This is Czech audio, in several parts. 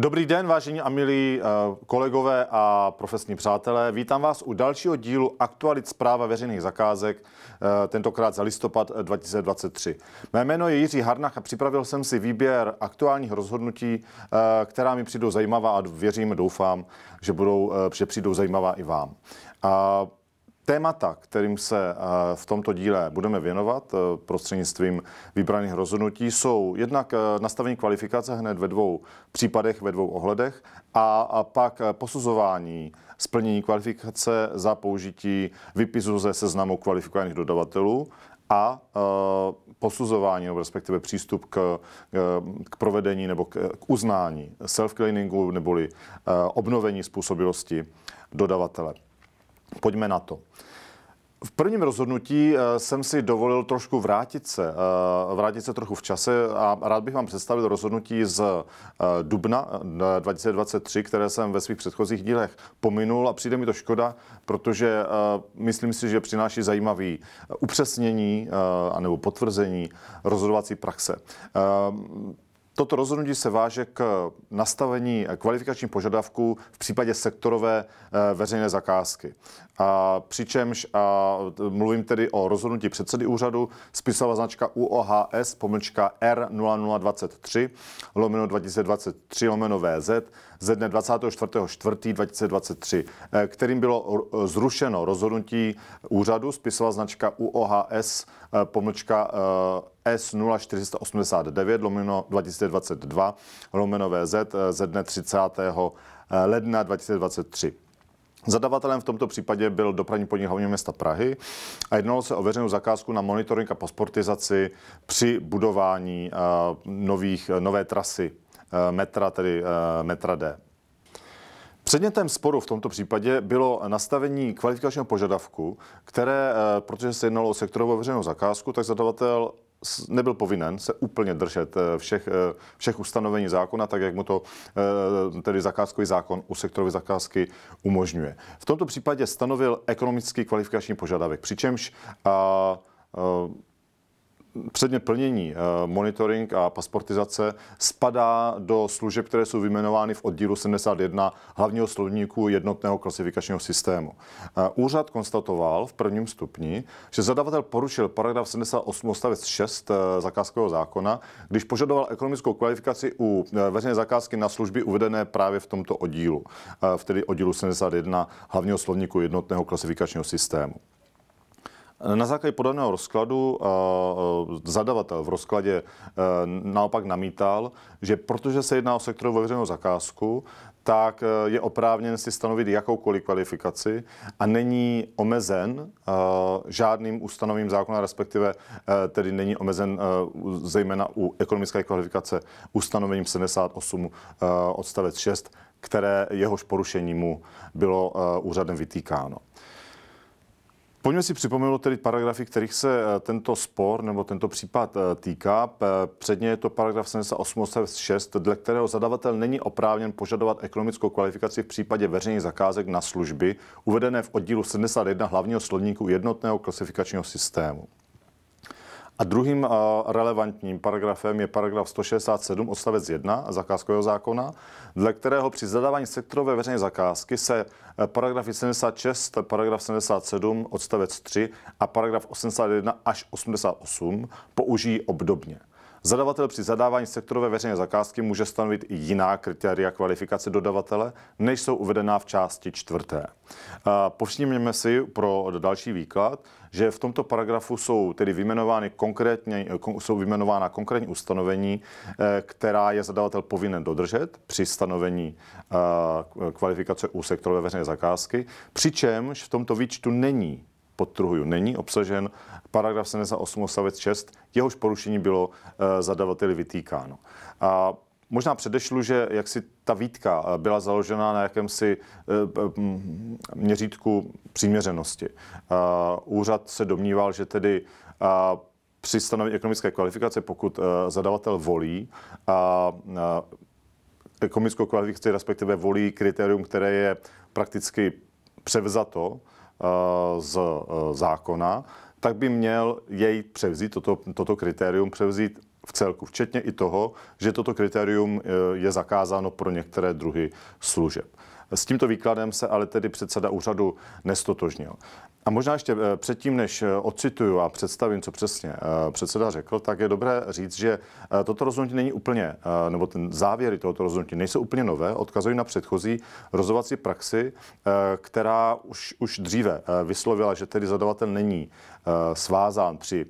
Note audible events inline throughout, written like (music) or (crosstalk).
Dobrý den, vážení a milí eh, kolegové a profesní přátelé. Vítám vás u dalšího dílu Aktualit zpráva veřejných zakázek, eh, tentokrát za listopad 2023. Mé jméno je Jiří Harnach a připravil jsem si výběr aktuálních rozhodnutí, eh, která mi přijdou zajímavá a věřím, doufám, že, budou, že přijdou zajímavá i vám. A Témata, kterým se eh, v tomto díle budeme věnovat eh, prostřednictvím vybraných rozhodnutí, jsou jednak eh, nastavení kvalifikace hned ve dvou případech, ve dvou ohledech a, pak posuzování splnění kvalifikace za použití vypisu ze seznamu kvalifikovaných dodavatelů a posuzování, nebo respektive přístup k, k provedení nebo k, k uznání self-cleaningu neboli obnovení způsobilosti dodavatele. Pojďme na to. V prvním rozhodnutí eh, jsem si dovolil trošku vrátit se, eh, vrátit se trochu v čase a rád bych vám představil rozhodnutí z eh, dubna 2023, které jsem ve svých předchozích dílech pominul a přijde mi to škoda, protože myslím si, že přináší zajímavý upřesnění anebo potvrzení rozhodovací praxe. Toto rozhodnutí se váže k nastavení kvalifikačních požadavků v případě sektorové eh, veřejné zakázky. A přičemž a mluvím tedy o rozhodnutí předsedy úřadu, spisová značka UOHS, pomlčka R0023, lomeno 2023, lomeno VZ, ze dne 24.4.2023, eh, kterým bylo zrušeno rozhodnutí úřadu, spisová značka UOHS, eh, pomlčka S0489 lomeno 2022 lomeno VZ ze dne 30. ledna 2023. Zadavatelem v tomto případě byl dopravní podnik hlavního města Prahy a jednalo se o veřejnou zakázku na monitoring a pasportizaci při budování nových, nové trasy metra, tedy metra D. Předmětem sporu v tomto případě bylo nastavení kvalifikačního požadavku, které, protože se jednalo o sektorovou veřejnou zakázku, tak zadavatel nebyl povinen se úplně držet eh, všech, eh, všech ustanovení zákona, tak jak mu to eh, tedy zakázkový zákon u sektorové zakázky umožňuje. V tomto případě stanovil ekonomický kvalifikační požadavek, přičemž a, a předmět plnění, eh, monitoring a pasportizace spadá do služeb, které jsou vyjmenovány v oddílu 71 hlavního slovníku jednotného klasifikačního systému. Eh, úřad konstatoval v prvním stupni, že zadavatel porušil paragraf 78 odstavec 6 eh, zakázkového zákona, když požadoval ekonomickou kvalifikaci u veřejné zakázky na služby uvedené právě v tomto oddílu, v tedy oddílu 71 hlavního slovníku jednotného klasifikačního systému. Na základě podaného rozkladu zadavatel v rozkladě naopak namítal, že protože se jedná o sektorovou veřejnou zakázku, tak je oprávněn si stanovit jakoukoliv kvalifikaci a není omezen žádným ustanovím zákona, respektive tedy není omezen zejména u ekonomické kvalifikace ustanovením 78 odstavec 6, které jehož porušení mu bylo úřadem vytýkáno. Pojďme si připomenout tedy paragrafy, kterých se eh, tento spor nebo tento případ eh, týká. Předně je to paragraf 78 6, dle kterého zadavatel není oprávněn požadovat ekonomickou kvalifikaci v případě veřejných zakázek na služby uvedené v oddílu 71 hlavního slovníku jednotného klasifikačního systému. A druhým relevantním paragrafem je paragraf 167 odstavec 1 zakázkového zákona, dle kterého při zadávání sektorové veřejné zakázky se eh, paragraf 76, paragraf 77 odstavec 3 a paragraf 81 až 88 použijí obdobně. Zadavatel při zadávání sektorové veřejné zakázky může stanovit i jiná kritéria kvalifikace dodavatele, než jsou uvedená v části čtvrté. Povšimněme si pro další výklad, že v tomto paragrafu jsou tedy vyjmenovány konkrétně, jsou vyjmenována konkrétní ustanovení, eh, která je zadavatel povinen dodržet při stanovení eh, kvalifikace u sektorové veřejné zakázky, přičemž v tomto výčtu není podtrhuju, není obsažen paragraf 78 odstavec 6, jehož porušení bylo eh, zadavateli vytýkáno. A Možná předešlu, že jak si ta výtka eh, byla založena na jakémsi eh, měřítku přiměřenosti. Úřad se domníval, že tedy při stanovení ekonomické kvalifikace, pokud zadavatel volí ekonomickou kvalifikaci, respektive volí kritérium, které je prakticky převzato z zákona, tak by měl jej převzít, toto, toto kritérium převzít v celku, včetně i toho, že toto kritérium je zakázáno pro některé druhy služeb. S tímto výkladem se ale tedy předseda úřadu nestotožnil. A možná ještě eh, předtím, než eh, ocituju a představím, co přesně eh, předseda řekl, tak je dobré říct, že toto rozhodnutí není úplně, nebo ten závěry tohoto rozhodnutí nejsou úplně nové, odkazují na předchozí rozhodovací praxi, která už, už dříve vyslovila, že tedy zadavatel není svázán při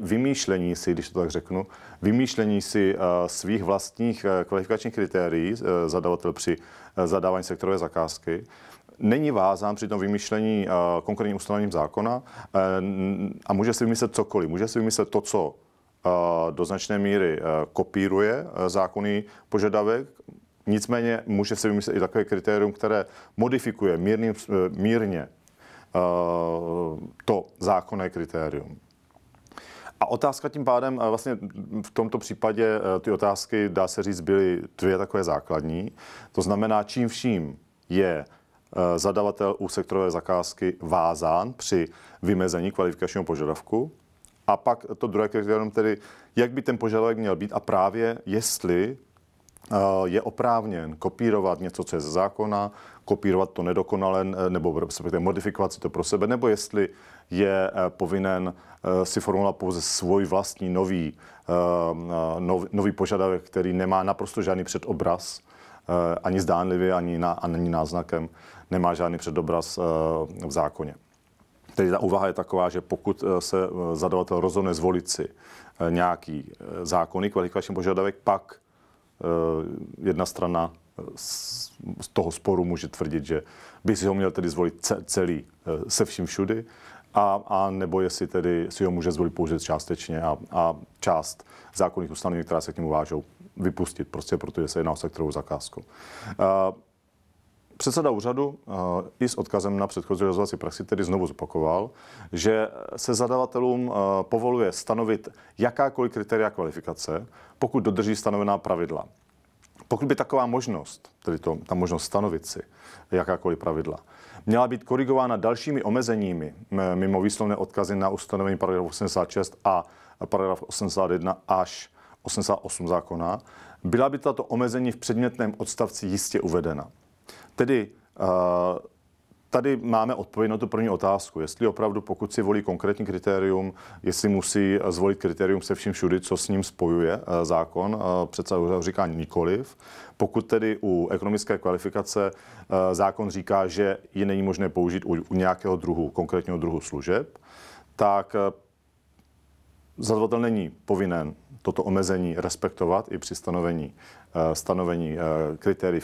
vymýšlení si, když to tak řeknu, vymýšlení si svých vlastních kvalifikačních kritérií zadavatel při zadávání sektorové zakázky, není vázán při tom vymýšlení konkrétním ustanovením zákona a může si vymyslet cokoliv. Může si vymyslet to, co do značné míry kopíruje zákonný požadavek, nicméně může si vymyslet i takové kritérium, které modifikuje mírným, mírně to zákonné kritérium. A otázka tím pádem, vlastně v tomto případě ty otázky, dá se říct, byly dvě takové základní. To znamená, čím vším je Eh, zadavatel u sektorové zakázky vázán při vymezení kvalifikačního požadavku. A pak to druhé kritérium, tedy jak by ten požadavek měl být a právě jestli eh, je oprávněn kopírovat něco, co je ze zákona, kopírovat to nedokonale, eh, nebo respektive modifikovat si to pro sebe, nebo jestli je povinen si formulovat pouze svůj vlastní nový, nový požadavek, který nemá naprosto žádný předobraz, ani zdánlivě, ani, na, ani náznakem nemá žádný předobraz eh, v zákoně. Tedy ta úvaha je taková, že pokud eh, se eh, zadavatel rozhodne zvolit si nějaký zákonný kvalifikační požadavek, pak jedna strana z toho sporu může tvrdit, že by si ho měl tedy zvolit celý se vším všudy, a, a nebo jestli tedy si ho může zvolit pouze částečně a, a část zákonných ustanovení, která se k němu vážou, vypustit, prostě protože se jedná o sektorovou zakázku. Předseda úřadu uh, i s odkazem na předchozí rozhodovací praxi tedy znovu zopakoval, že se zadavatelům povoluje stanovit jakákoliv kritéria kvalifikace, pokud dodrží stanovená pravidla. Pokud by taková možnost, tedy to, ta možnost stanovit si jakákoliv pravidla, měla být korigována dalšími omezeními, mimo výslovné odkazy na ustanovení paragraf 86 a paragraf 81 až 88 zákona, byla by tato omezení v předmětném odstavci jistě uvedena. Tedy uh, tady máme odpověď na tu první otázku. Jestli opravdu, pokud si volí konkrétní kritérium, jestli musí zvolit kritérium se vším všudy, co s ním spojuje uh, zákon, uh, přece říká nikoliv. Pokud tedy u ekonomické kvalifikace zákon říká, že ji není možné použít u, nějakého druhu, konkrétního druhu služeb, tak zadavatel není povinen toto omezení respektovat i při stanovení, eh, stanovení eh, kritérií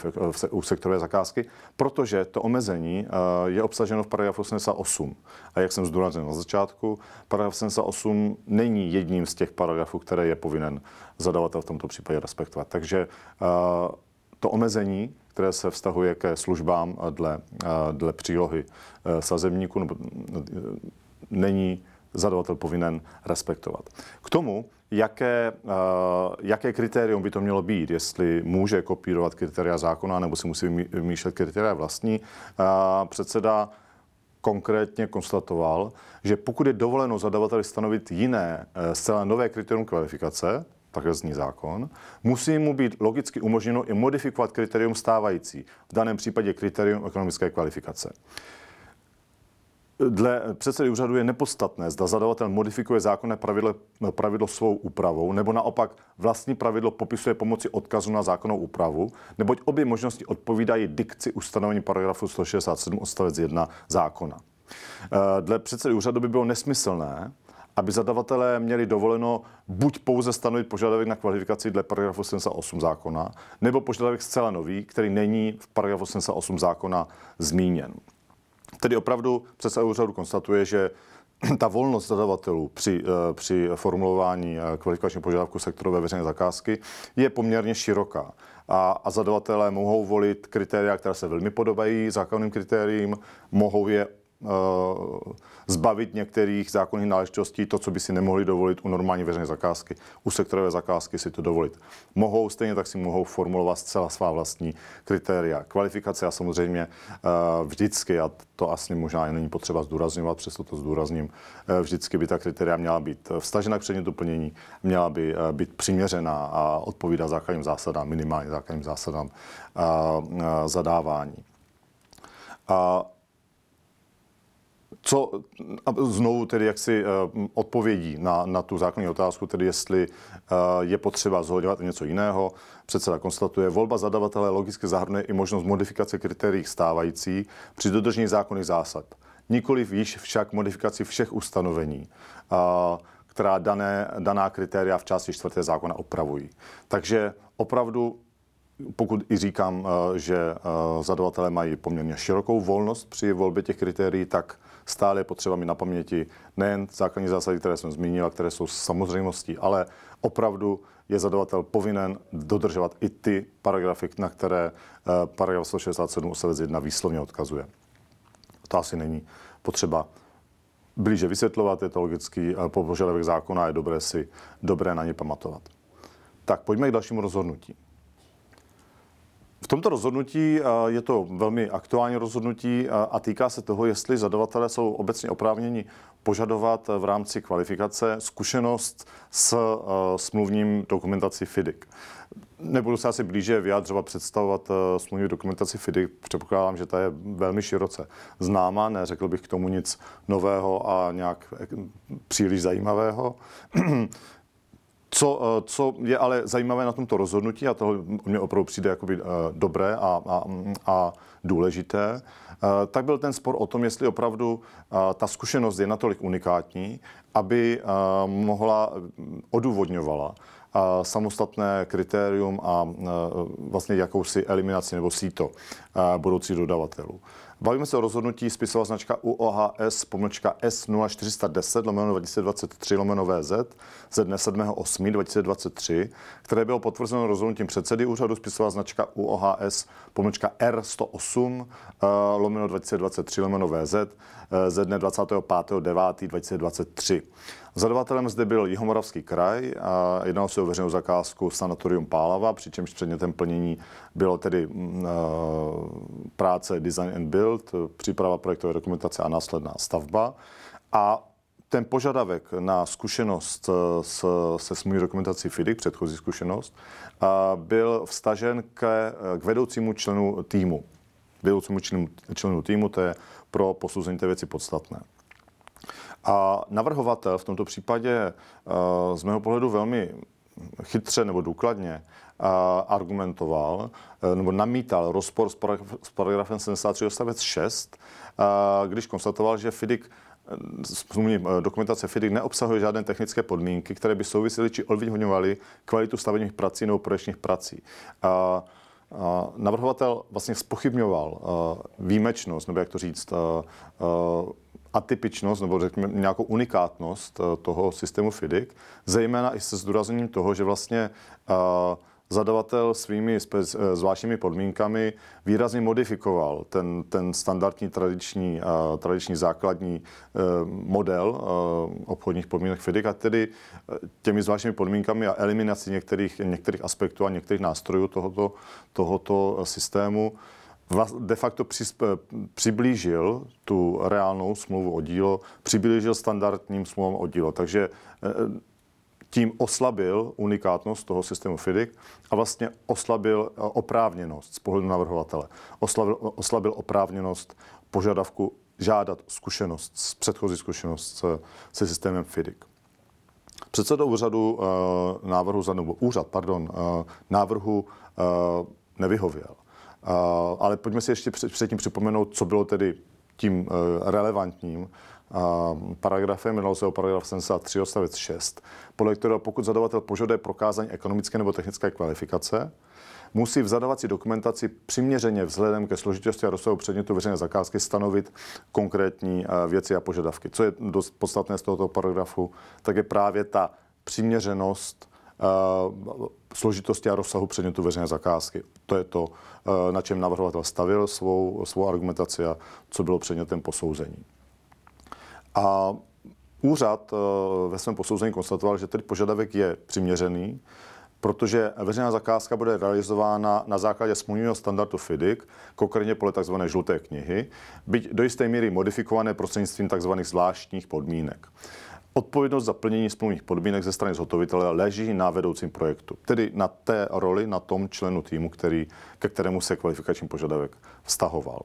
u sektorové zakázky, protože to omezení eh, je obsaženo v paragrafu 88. A jak jsem zdůraznil na začátku, paragraf 88 není jedním z těch paragrafů, které je povinen zadavatel v tomto případě respektovat. Takže to omezení, které se vztahuje ke službám dle, dle přílohy sazebníku, není zadavatel povinen respektovat. K tomu, jaké, uh, jaké kritérium by to mělo být, jestli může kopírovat kritéria zákona nebo si musí vymýšlet kritéria vlastní, uh, předseda konkrétně konstatoval, že pokud je dovoleno zadavateli stanovit jiné, uh, zcela nové kritérium kvalifikace, takhle zní zákon, musí mu být logicky umožněno i modifikovat kritérium stávající, v daném případě kritérium ekonomické kvalifikace. Dle předsedy úřadu je nepodstatné, zda zadavatel modifikuje zákonné pravidlo, pravidlo svou úpravou, nebo naopak vlastní pravidlo popisuje pomocí odkazu na zákonnou úpravu, neboť obě možnosti odpovídají dikci ustanovení paragrafu 167 odstavec 1 zákona. Eh, dle předsedy úřadu by bylo nesmyslné, aby zadavatelé měli dovoleno buď pouze stanovit požadavek na kvalifikaci dle paragrafu 78 zákona, nebo požadavek zcela nový, který není v paragrafu 78 zákona zmíněn. Tedy opravdu předseda úřadu konstatuje, že (clears throat) ta volnost zadavatelů při, eh, při formulování eh, kvalifikačního požadavku sektorové veřejné zakázky je poměrně široká. A, a zadavatelé mohou volit kritéria, která se velmi podobají zákonným kritériím, mohou je zbavit některých zákonných náležitostí to, co by si nemohli dovolit u normální veřejné zakázky. U sektorové zakázky si to dovolit mohou, stejně tak si mohou formulovat zcela svá vlastní kritéria. Kvalifikace a samozřejmě vždycky, a to asi možná není potřeba zdůrazňovat, přesto to zdůrazním, vždycky by ta kritéria měla být vstažena k předmětu plnění, měla by být přiměřená a odpovídat základním zásadám, minimálně základním zásadám zadávání. A co znovu tedy jaksi odpovědí na, na tu základní otázku, tedy jestli je potřeba zohledňovat něco jiného. Předseda konstatuje, volba zadavatele logicky zahrnuje i možnost modifikace kritérií stávající při dodržení zákonných zásad. Nikoliv již však modifikaci všech ustanovení, která dané, daná kritéria v části čtvrté zákona opravují. Takže opravdu pokud i říkám, eh, že eh, zadavatelé mají poměrně širokou volnost při volbě těch kritérií, tak stále je potřeba mít na paměti nejen základní zásady, které jsem zmínil, které jsou samozřejmostí, ale opravdu je zadavatel povinen dodržovat i ty paragrafy, na které eh, paragraf 167 odstavec 1 výslovně odkazuje. To asi není potřeba blíže vysvětlovat, je to logický požadavek zákona, je dobré si dobré na ně pamatovat. Tak pojďme k dalšímu rozhodnutí. Tomto rozhodnutí eh, je to velmi aktuální rozhodnutí eh, a týká se toho, jestli zadavatelé jsou obecně oprávněni požadovat v rámci kvalifikace zkušenost s smluvním dokumentací FIDIC. Nebudu se asi blíže vyjádřovat, představovat smluvní dokumentaci FIDIC. Předpokládám, že ta je velmi široce známa, neřekl bych k tomu nic nového a nějak příliš zajímavého. (clears throat) Co, eh, co je ale zajímavé na tomto rozhodnutí, a to mě opravdu přijde jakoby eh, dobré a, a, a důležité, eh, tak byl ten spor o tom, jestli opravdu ta zkušenost je natolik unikátní, aby mohla odůvodňovala samostatné kritérium a vlastně jakousi eliminaci nebo síto budoucích dodavatelů. Bavíme se o rozhodnutí spisová značka UOHS pomlčka S0410 lomeno 2023 lomeno VZ ze dne 7.8.2023, které bylo potvrzeno rozhodnutím předsedy úřadu spisová značka UOHS pomlčka R108 lomeno 2023 lomeno VZ ze dne 25.9.2023. Zadavatelem zde byl Jihomoravský kraj a jednalo se o veřejnou zakázku Sanatorium Pálava, přičemž předmětem plnění bylo tedy mm, práce Design and Build, příprava projektové dokumentace a následná stavba. A ten požadavek na zkušenost s, se smluvní dokumentací FIDIC, předchozí zkušenost, byl vstažen k, k vedoucímu členu týmu. Vedoucímu členu, členu týmu, to je pro posouzení té věci podstatné. A navrhovatel v tomto případě eh, z mého pohledu velmi chytře nebo důkladně eh, argumentoval eh, nebo namítal rozpor s paragrafem 73 odstavec 6, když konstatoval, že smluvní dokumentace FIDIC neobsahuje žádné technické podmínky, které by souvisely či odvyhodňovaly kvalitu stavebních prací nebo projekčních prací. A, navrhovatel vlastně spochybňoval výjimečnost, nebo jak to říct, atypičnost nebo řekněme nějakou unikátnost eh, toho systému FIDIC, zejména i se zdůrazněním toho, že vlastně uh, zadavatel svými eh, zvláštními podmínkami výrazně modifikoval ten, ten standardní tradiční, tradiční základní model obchodních podmínek FIDIC a tedy těmi zvláštními podmínkami a eliminací některých, některých aspektů a některých nástrojů tohoto, tohoto systému de facto přiblížil tu reálnou smlouvu o dílo, přiblížil standardním smlouvám o dílo. Takže eh, tím oslabil unikátnost toho systému FIDIC a vlastně oslabil eh, oprávněnost z pohledu navrhovatele. Oslabil, oslabil oprávněnost požadavku žádat zkušenost, předchozí zkušenost se, systémem FIDIC. Předseda úřadu uh, návrhu, nebo úřad, pardon, návrhu nevyhověl. Ale pojďme si ještě předtím připomenout, co bylo tedy tím eh, relevantním paragrafem, jednalo se o paragraf 73 odstavec 6, podle kterého pokud zadavatel požaduje prokázání ekonomické nebo technické kvalifikace, musí v zadavací dokumentaci přiměřeně vzhledem ke složitosti a rozsahu předmětu veřejné zakázky stanovit konkrétní eh, věci a požadavky. Co je dost podstatné z tohoto paragrafu, tak je právě ta přiměřenost složitosti a rozsahu předmětu veřejné zakázky. To je to, na čem navrhovatel stavil svou, svou argumentaci a co bylo předmětem posouzení. A úřad ve svém posouzení konstatoval, že tedy požadavek je přiměřený, protože veřejná zakázka bude realizována na základě smluvního standardu FIDIC, konkrétně podle tzv. žluté knihy, byť do jisté míry modifikované prostřednictvím tzv. zvláštních podmínek. Odpovědnost za plnění smluvních podmínek ze strany zhotovitele leží na vedoucím projektu, tedy na té roli, na tom členu týmu, který, ke kterému se kvalifikační požadavek vztahoval.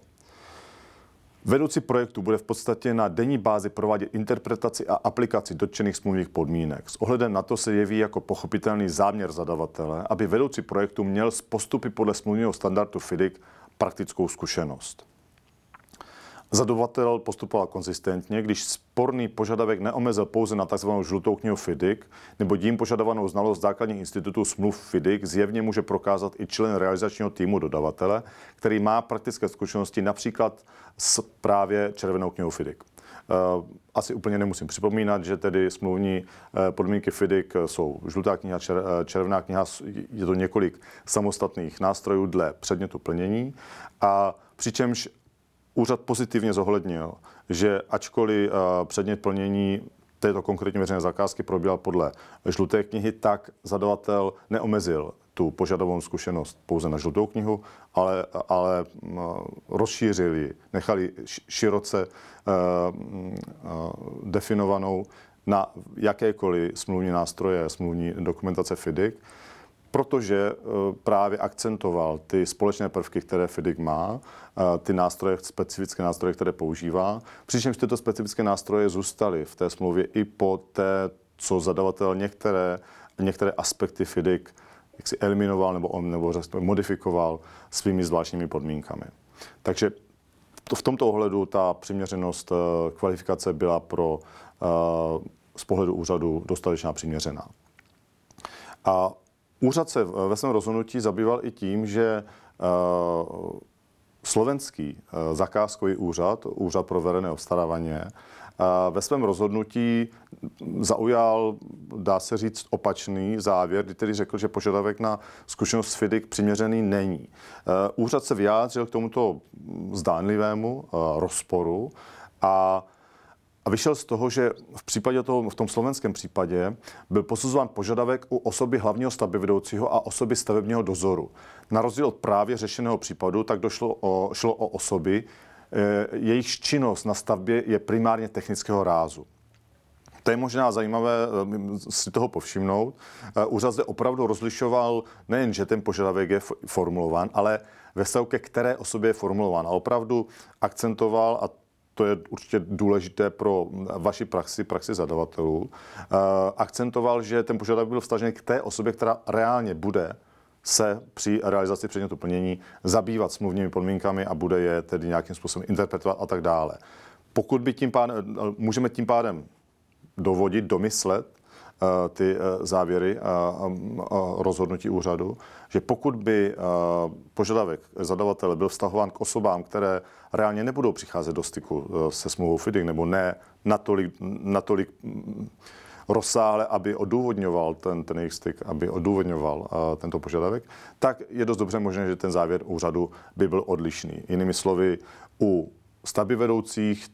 Vedoucí projektu bude v podstatě na denní bázi provádět interpretaci a aplikaci dotčených smluvních podmínek. S ohledem na to se jeví jako pochopitelný záměr zadavatele, aby vedoucí projektu měl z postupy podle smluvního standardu FIDIC praktickou zkušenost. Zadavatel postupoval konzistentně, když sporný požadavek neomezil pouze na tzv. žlutou knihu FIDIC, nebo tím požadovanou znalost základních institutů smluv FIDIC zjevně může prokázat i člen realizačního týmu dodavatele, který má praktické zkušenosti například s právě červenou knihou FIDIC. Eh, asi úplně nemusím připomínat, že tedy smluvní eh, podmínky FIDIC jsou žlutá kniha, eh, červená kniha, je to několik samostatných nástrojů dle předmětu plnění a přičemž úřad pozitivně zohlednil, že ačkoliv předmět plnění této konkrétní veřejné zakázky probíhal podle žluté knihy, tak zadavatel neomezil tu požadovanou zkušenost pouze na žlutou knihu, ale, ale rozšířili, nechali široce uh, uh, definovanou na jakékoliv smluvní nástroje, smluvní dokumentace FIDIC, protože uh, právě akcentoval ty společné prvky, které FIDIC má, ty nástroje, specifické nástroje, které používá, přičemž tyto specifické nástroje zůstaly v té smlouvě i po té, co zadavatel některé, některé aspekty FIDIC jak si eliminoval nebo, on, nebo modifikoval svými zvláštními podmínkami. Takže to, v tomto ohledu ta přiměřenost eh, kvalifikace byla pro z pohledu úřadu dostatečná přiměřená. A úřad se ve svém rozhodnutí zabýval i tím, že uh, slovenský uh, zakázkový úřad, úřad pro veřejné obstarávání, ve svém rozhodnutí zaujal, dá se říct, opačný závěr, kdy tedy řekl, že požadavek na zkušenost FIDIC přiměřený není. Úřad se vyjádřil k tomuto zdánlivému rozporu a a vyšel z toho, že v případě toho, v tom slovenském případě byl posuzován požadavek u osoby hlavního stavbyvedoucího a osoby stavebního dozoru. Na rozdíl od právě řešeného případu, tak došlo o, šlo o osoby, Eh, jejich činnost na stavbě je primárně technického rázu. To je možná zajímavé eh, si toho povšimnout. Eh, úřad zde opravdu rozlišoval nejen, že ten požadavek je formulován, ale ve ke které osobě je formulován. A opravdu akcentoval, a to je určitě důležité pro vaši praxi, praxi zadavatelů, akcentoval, že ten požadavek byl vstažený k té osobě, která reálně bude se při realizaci předmětu plnění zabývat smluvními podmínkami a bude je tedy nějakým způsobem interpretovat a tak dále. Pokud by tím pádem, můžeme tím pádem dovodit, domyslet uh, ty závěry a rozhodnutí úřadu, že pokud by uh, požadavek zadavatele byl vztahován k osobám, které reálně nebudou přicházet do styku uh, se smlouvou FIDIC nebo ne natolik, natolik rozsáhle, aby odůvodňoval ten, ten jejich styk, aby odůvodňoval uh, tento požadavek, tak je dost dobře možné, že ten závěr úřadu by byl odlišný. Jinými slovy, u stavby vedoucích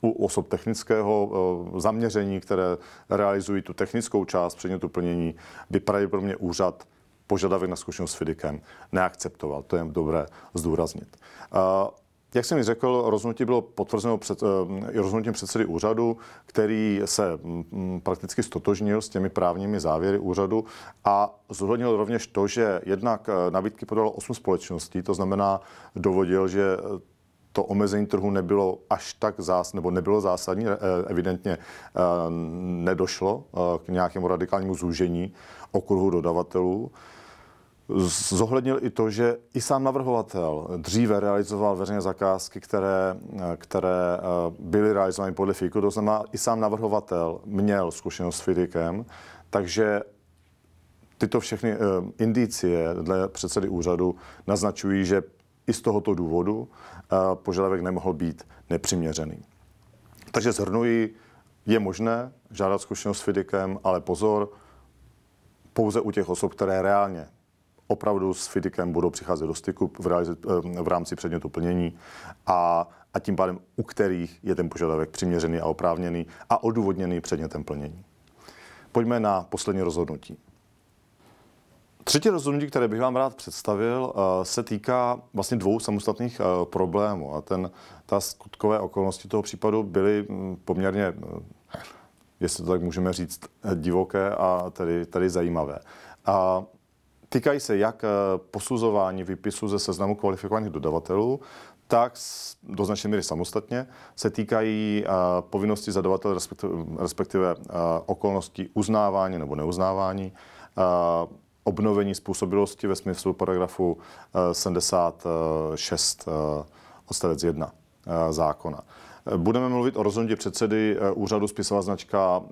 u osob technického zaměření, které realizují tu technickou část předmětu plnění, by pravděpodobně úřad požadavek na zkušenost s FIDIKem neakceptoval. To je dobré zdůraznit. Uh, jak jsem mi řekl, rozhodnutí bylo potvrzeno před, eh, rozhodnutím předsedy úřadu, který se mm, mm, prakticky stotožnil s těmi právními závěry úřadu a zohlednil rovněž to, že jednak eh, nabídky podalo 8 společností, to znamená dovodil, že eh, to omezení trhu nebylo až tak zás, nebo nebylo zásadní, evidentně nedošlo k nějakému radikálnímu zúžení okruhu dodavatelů zohlednil i to, že i sám navrhovatel dříve realizoval veřejné zakázky, které, které eh, byly realizovány podle FIKu, to znamená, i sám navrhovatel měl zkušenost s FIDIKem, takže tyto všechny uh, indicie dle předsedy úřadu naznačují, že i z tohoto důvodu požadavek nemohl být nepřiměřený. Takže zhrnuji, je možné žádat zkušenost s FIDIKem, ale pozor, pouze u těch osob, které reálně opravdu s FIDIKem budou přicházet do styku v, realiz- eh, v rámci předmětu plnění a, a tím pádem u kterých je ten požadavek přiměřený a oprávněný a odůvodněný předmětem plnění. Pojďme na poslední rozhodnutí. Třetí rozhodnutí, které bych vám rád představil, eh, se týká vlastně dvou samostatných eh, problémů. A ten, ta skutkové okolnosti toho případu byly hm, poměrně, jestli to tak můžeme říct, divoké a tedy, tedy zajímavé. A Týkají se jak eh, posuzování výpisu ze seznamu kvalifikovaných dodavatelů, tak do značné míry samostatně se týkají uh, povinnosti zadavatele, respektive, respektive uh, okolností uznávání nebo neuznávání, obnovení způsobilosti ve smyslu paragrafu uh, 76 uh, odstavec 1 uh, zákona. Budeme mluvit o rozhodnutí předsedy úřadu spisová značka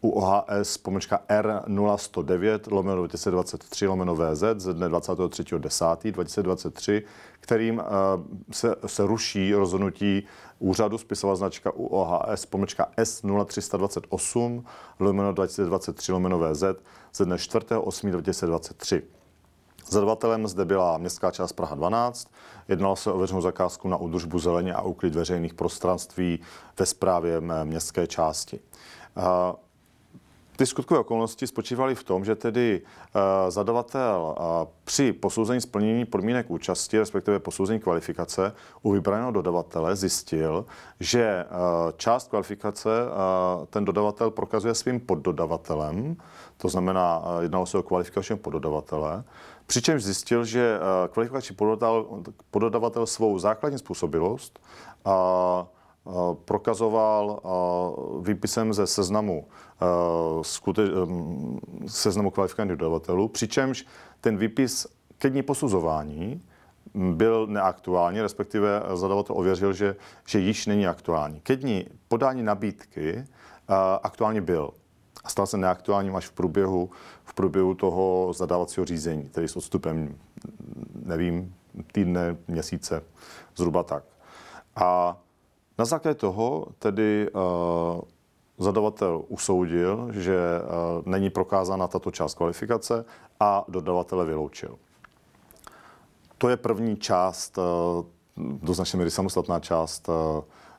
u OHS pomlčka R0109 lomeno 2023 lomeno VZ ze dne 23.10.2023, kterým eh, se, se ruší rozhodnutí úřadu spisová značka u OHS pomlčka S0328 lomeno 2023 lomeno VZ ze dne 4.8.2023. Zadavatelem zde byla městská část Praha 12. Jednalo se o veřejnou zakázku na údržbu zeleně a úklid veřejných prostranství ve správě městské části. Eh, ty skutkové okolnosti spočívaly v tom, že tedy uh, zadavatel uh, při posouzení splnění podmínek účasti, respektive posouzení kvalifikace u vybraného dodavatele zjistil, že uh, část kvalifikace ten dodavatel prokazuje svým poddodavatelem, to znamená, jednalo se o kvalifikačního poddodavatele, přičemž zjistil, že kvalifikační poddodavatel svou základní způsobilost prokazoval výpisem ze seznamu, skute, seznamu kvalifikovaných dodavatelů, přičemž ten výpis ke dní posuzování byl neaktuální, respektive zadavatel ověřil, že, že již není aktuální. Ke dní podání nabídky aktuálně byl a stal se neaktuálním až v průběhu, v průběhu toho zadávacího řízení, tedy s odstupem, nevím, týdne, měsíce, zhruba tak. A na základě toho tedy uh, zadavatel usoudil, že uh, není prokázána tato část kvalifikace a dodavatele vyloučil. To je první část, uh, do značné míry samostatná část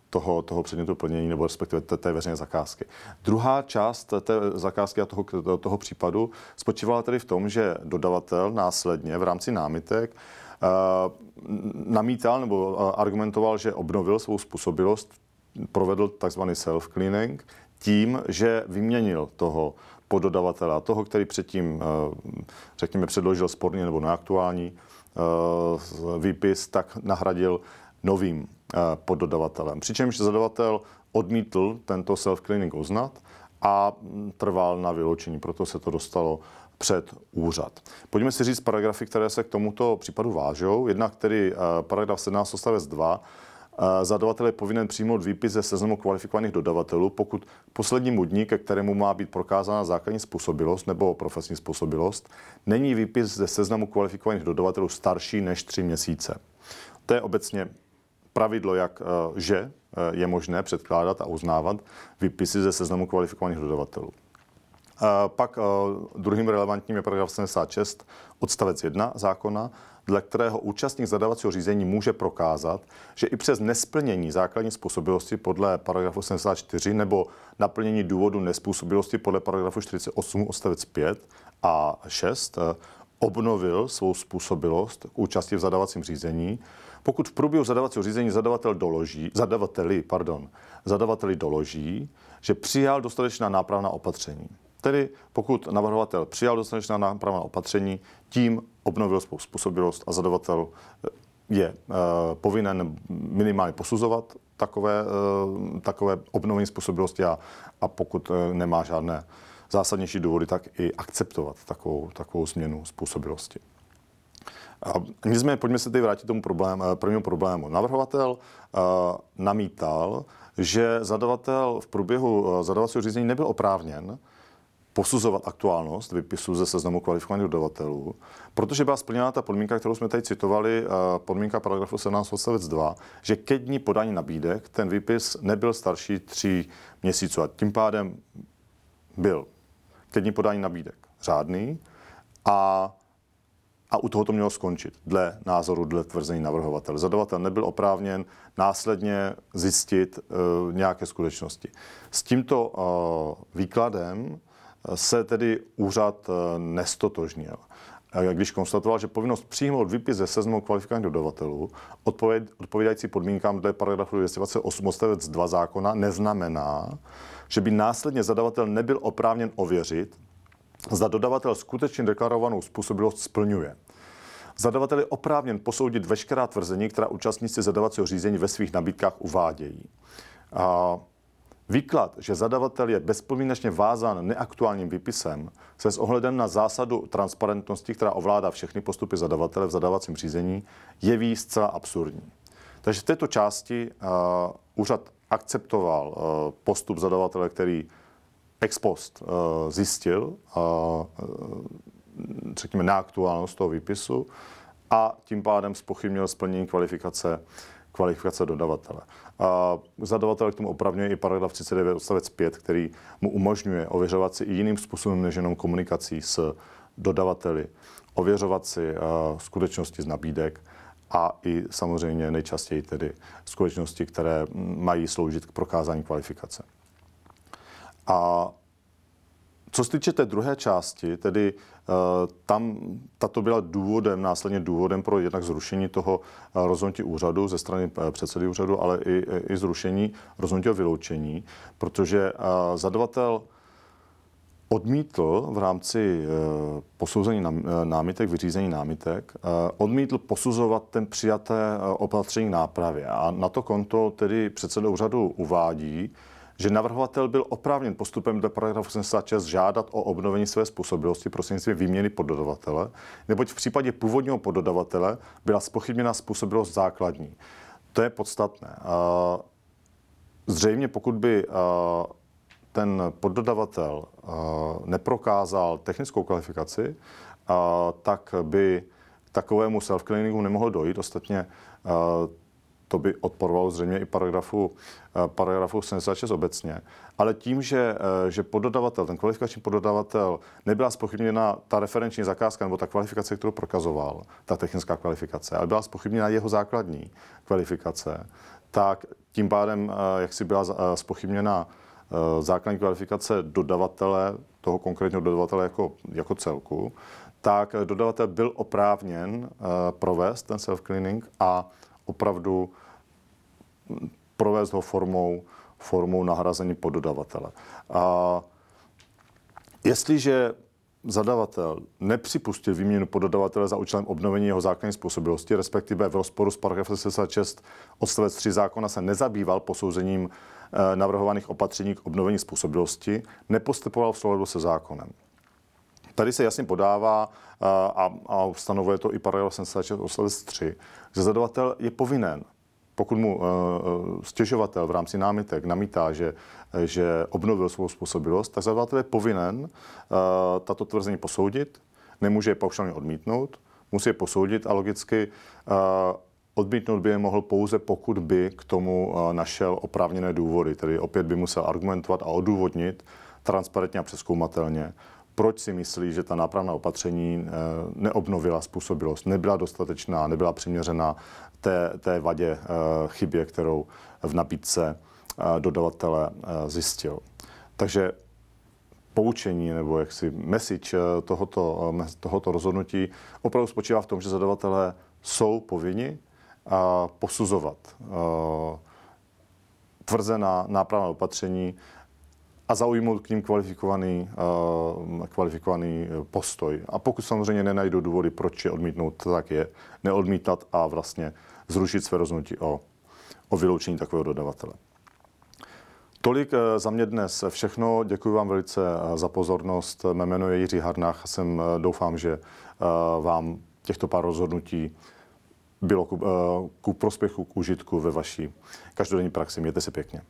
toho, toho předmětu plnění nebo respektive té, té veřejné zakázky. Druhá část té zakázky a toho, toho případu spočívala tedy v tom, že dodavatel následně v rámci námitek uh, Eh, namítal nebo eh, argumentoval, že obnovil svou způsobilost, provedl takzvaný self-cleaning tím, že vyměnil toho pododavatele, toho, který předtím, eh, řekněme, předložil sporný nebo neaktuální výpis, tak nahradil novým poddodavatelem. Přičemž zadavatel odmítl tento self-cleaning uznat a trval na vyloučení, proto se to dostalo před úřad. Pojďme si říct paragrafy, které se k tomuto případu vážou. Jednak tedy uh, paragraf 17 odstavec 2 eh, Zadavatel je povinen přijmout výpis ze seznamu kvalifikovaných dodavatelů, pokud poslednímu dní, ke kterému má být prokázána základní způsobilost nebo profesní způsobilost, není výpis ze seznamu kvalifikovaných dodavatelů starší než tři měsíce. To je obecně pravidlo, jak eh, že je možné předkládat a uznávat výpisy ze seznamu kvalifikovaných dodavatelů. Pak druhým relevantním je paragraf 76 odstavec 1 zákona, dle kterého účastník zadávacího řízení může prokázat, že i přes nesplnění základní způsobilosti podle paragrafu 74 nebo naplnění důvodu nespůsobilosti podle paragrafu 48 odstavec 5 a 6 e, obnovil svou způsobilost k účasti v zadávacím řízení, pokud v průběhu zadávacího řízení zadavatel doloží, zadavateli, pardon, zadavateli doloží, že přijal dostatečná nápravná opatření. Tedy pokud navrhovatel přijal dostatečná nápravná opatření, tím obnovil svou způsobilost a zadavatel eh, je uh, povinen minimálně posuzovat takové, uh, takové obnovení způsobilosti a, a pokud nemá žádné zásadnější důvody, tak i akceptovat takovou, takovou změnu způsobilosti. A nicméně pojďme se teď vrátit tomu problém, prvnímu problému. Navrhovatel uh, namítal, že zadavatel v průběhu zadavacího řízení nebyl oprávněn posuzovat aktuálnost vypisu ze seznamu kvalifikovaných dodavatelů, protože byla splněna ta podmínka, kterou jsme tady citovali, eh, podmínka paragrafu 17 odstavec 2, že ke dní podání nabídek ten výpis nebyl starší tří měsíců a tím pádem byl ke dní podání nabídek řádný a a u toho to mělo skončit, dle názoru, dle tvrzení navrhovatele. Zadavatel nebyl oprávněn následně zjistit uh, nějaké skutečnosti. S tímto uh, výkladem se tedy úřad uh, nestotožnil. Když konstatoval, že povinnost přijmout výpis ze seznamu kvalifikovaných dodavatelů odpověd, odpovídající podmínkám dle paragrafu 228 odstavec 2 zákona neznamená, že by následně zadavatel nebyl oprávněn ověřit, zda dodavatel skutečně deklarovanou způsobilost splňuje. Zadavatel je oprávněn posoudit veškerá tvrzení, která účastníci zadavacího řízení ve svých nabídkách uvádějí. A Výklad, že zadavatel je bezpomínečně vázán neaktuálním výpisem, se s ohledem na zásadu transparentnosti, která ovládá všechny postupy zadavatele v zadavacím řízení, jeví zcela absurdní. Takže v této části uh, úřad akceptoval uh, postup zadavatele, který ex post uh, zjistil, uh, řekněme, neaktuálnost toho výpisu a tím pádem spochybnil splnění kvalifikace, kvalifikace dodavatele. A zadavatel k tomu opravňuje i paragraf 39 odstavec 5, který mu umožňuje ověřovat si i jiným způsobem než jenom komunikací s dodavateli, ověřovat si skutečnosti z nabídek a i samozřejmě nejčastěji tedy skutečnosti, které mají sloužit k prokázání kvalifikace. A co se týče té druhé části, tedy uh, tam tato byla důvodem, následně důvodem pro jednak zrušení toho uh, rozhodnutí úřadu ze strany uh, předsedy úřadu, ale i, i zrušení rozhodnutí o vyloučení, protože zadavatel odmítl v rámci posouzení námitek, vyřízení námitek, odmítl posuzovat ten přijaté opatření nápravě. A na to konto tedy předseda úřadu uvádí, že navrhovatel byl oprávněn postupem do paragrafu 76 žádat o obnovení své způsobilosti prostřednictvím výměny poddodavatele, neboť v případě původního poddodavatele byla spochybněna způsobilost základní. To je podstatné. Zřejmě pokud by ten poddodavatel neprokázal technickou kvalifikaci, tak by takovému self-cleaningu nemohlo dojít. Ostatně to by odporovalo zřejmě i paragrafu, eh, paragrafu 76 obecně. Ale tím, že, eh, že pododavatel, ten kvalifikační pododavatel, nebyla spochybněna ta referenční zakázka nebo ta kvalifikace, kterou prokazoval, ta technická kvalifikace, ale byla spochybněna jeho základní kvalifikace, tak tím pádem, eh, jak si byla spochybněna základní kvalifikace dodavatele, toho konkrétního dodavatele jako, jako celku, tak dodavatel byl oprávněn provést ten self-cleaning a opravdu provést ho formou, formou nahrazení poddodavatele. A jestliže zadavatel nepřipustil výměnu poddodavatele za účelem obnovení jeho základní způsobilosti, respektive v rozporu s paragrafem 76 odstavec 3 zákona se nezabýval posouzením eh, navrhovaných opatření k obnovení způsobilosti, nepostupoval v souladu se zákonem. Tady se jasně podává eh, a, a stanovuje to i paragraf 76 odstavec 3, že zadavatel je povinen pokud mu uh, stěžovatel v rámci námitek namítá, že, že obnovil svou způsobilost, tak zadavatel je povinen tato tvrzení posoudit, nemůže je paušálně odmítnout, musí je posoudit a logicky odmítnout by je mohl pouze, pokud by k tomu našel oprávněné důvody. Tedy opět by musel argumentovat a odůvodnit transparentně a přeskoumatelně, proč si myslí, že ta nápravná opatření eh, neobnovila způsobilost, nebyla dostatečná, nebyla přiměřená té, té vadě, eh, chybě, kterou v nabídce eh, dodavatele zjistil. Takže poučení nebo jaksi message tohoto, tohoto rozhodnutí opravdu spočívá v tom, že zadavatelé jsou povinni posuzovat tvrzená nápravná opatření a zaujmout k ním kvalifikovaný, uh, kvalifikovaný eh, postoj. A pokud samozřejmě nenajdou důvody, proč je odmítnout, tak je neodmítat a vlastně zrušit své rozhodnutí o, o vyloučení takového dodavatele. Tolik eh, za mě dnes všechno. Děkuji vám velice za pozornost. Mé jméno je Jiří Harnach a jsem doufám, že vám těchto pár rozhodnutí bylo ku, ku prospěchu, k užitku ve vaší každodenní praxi. Mějte se pěkně.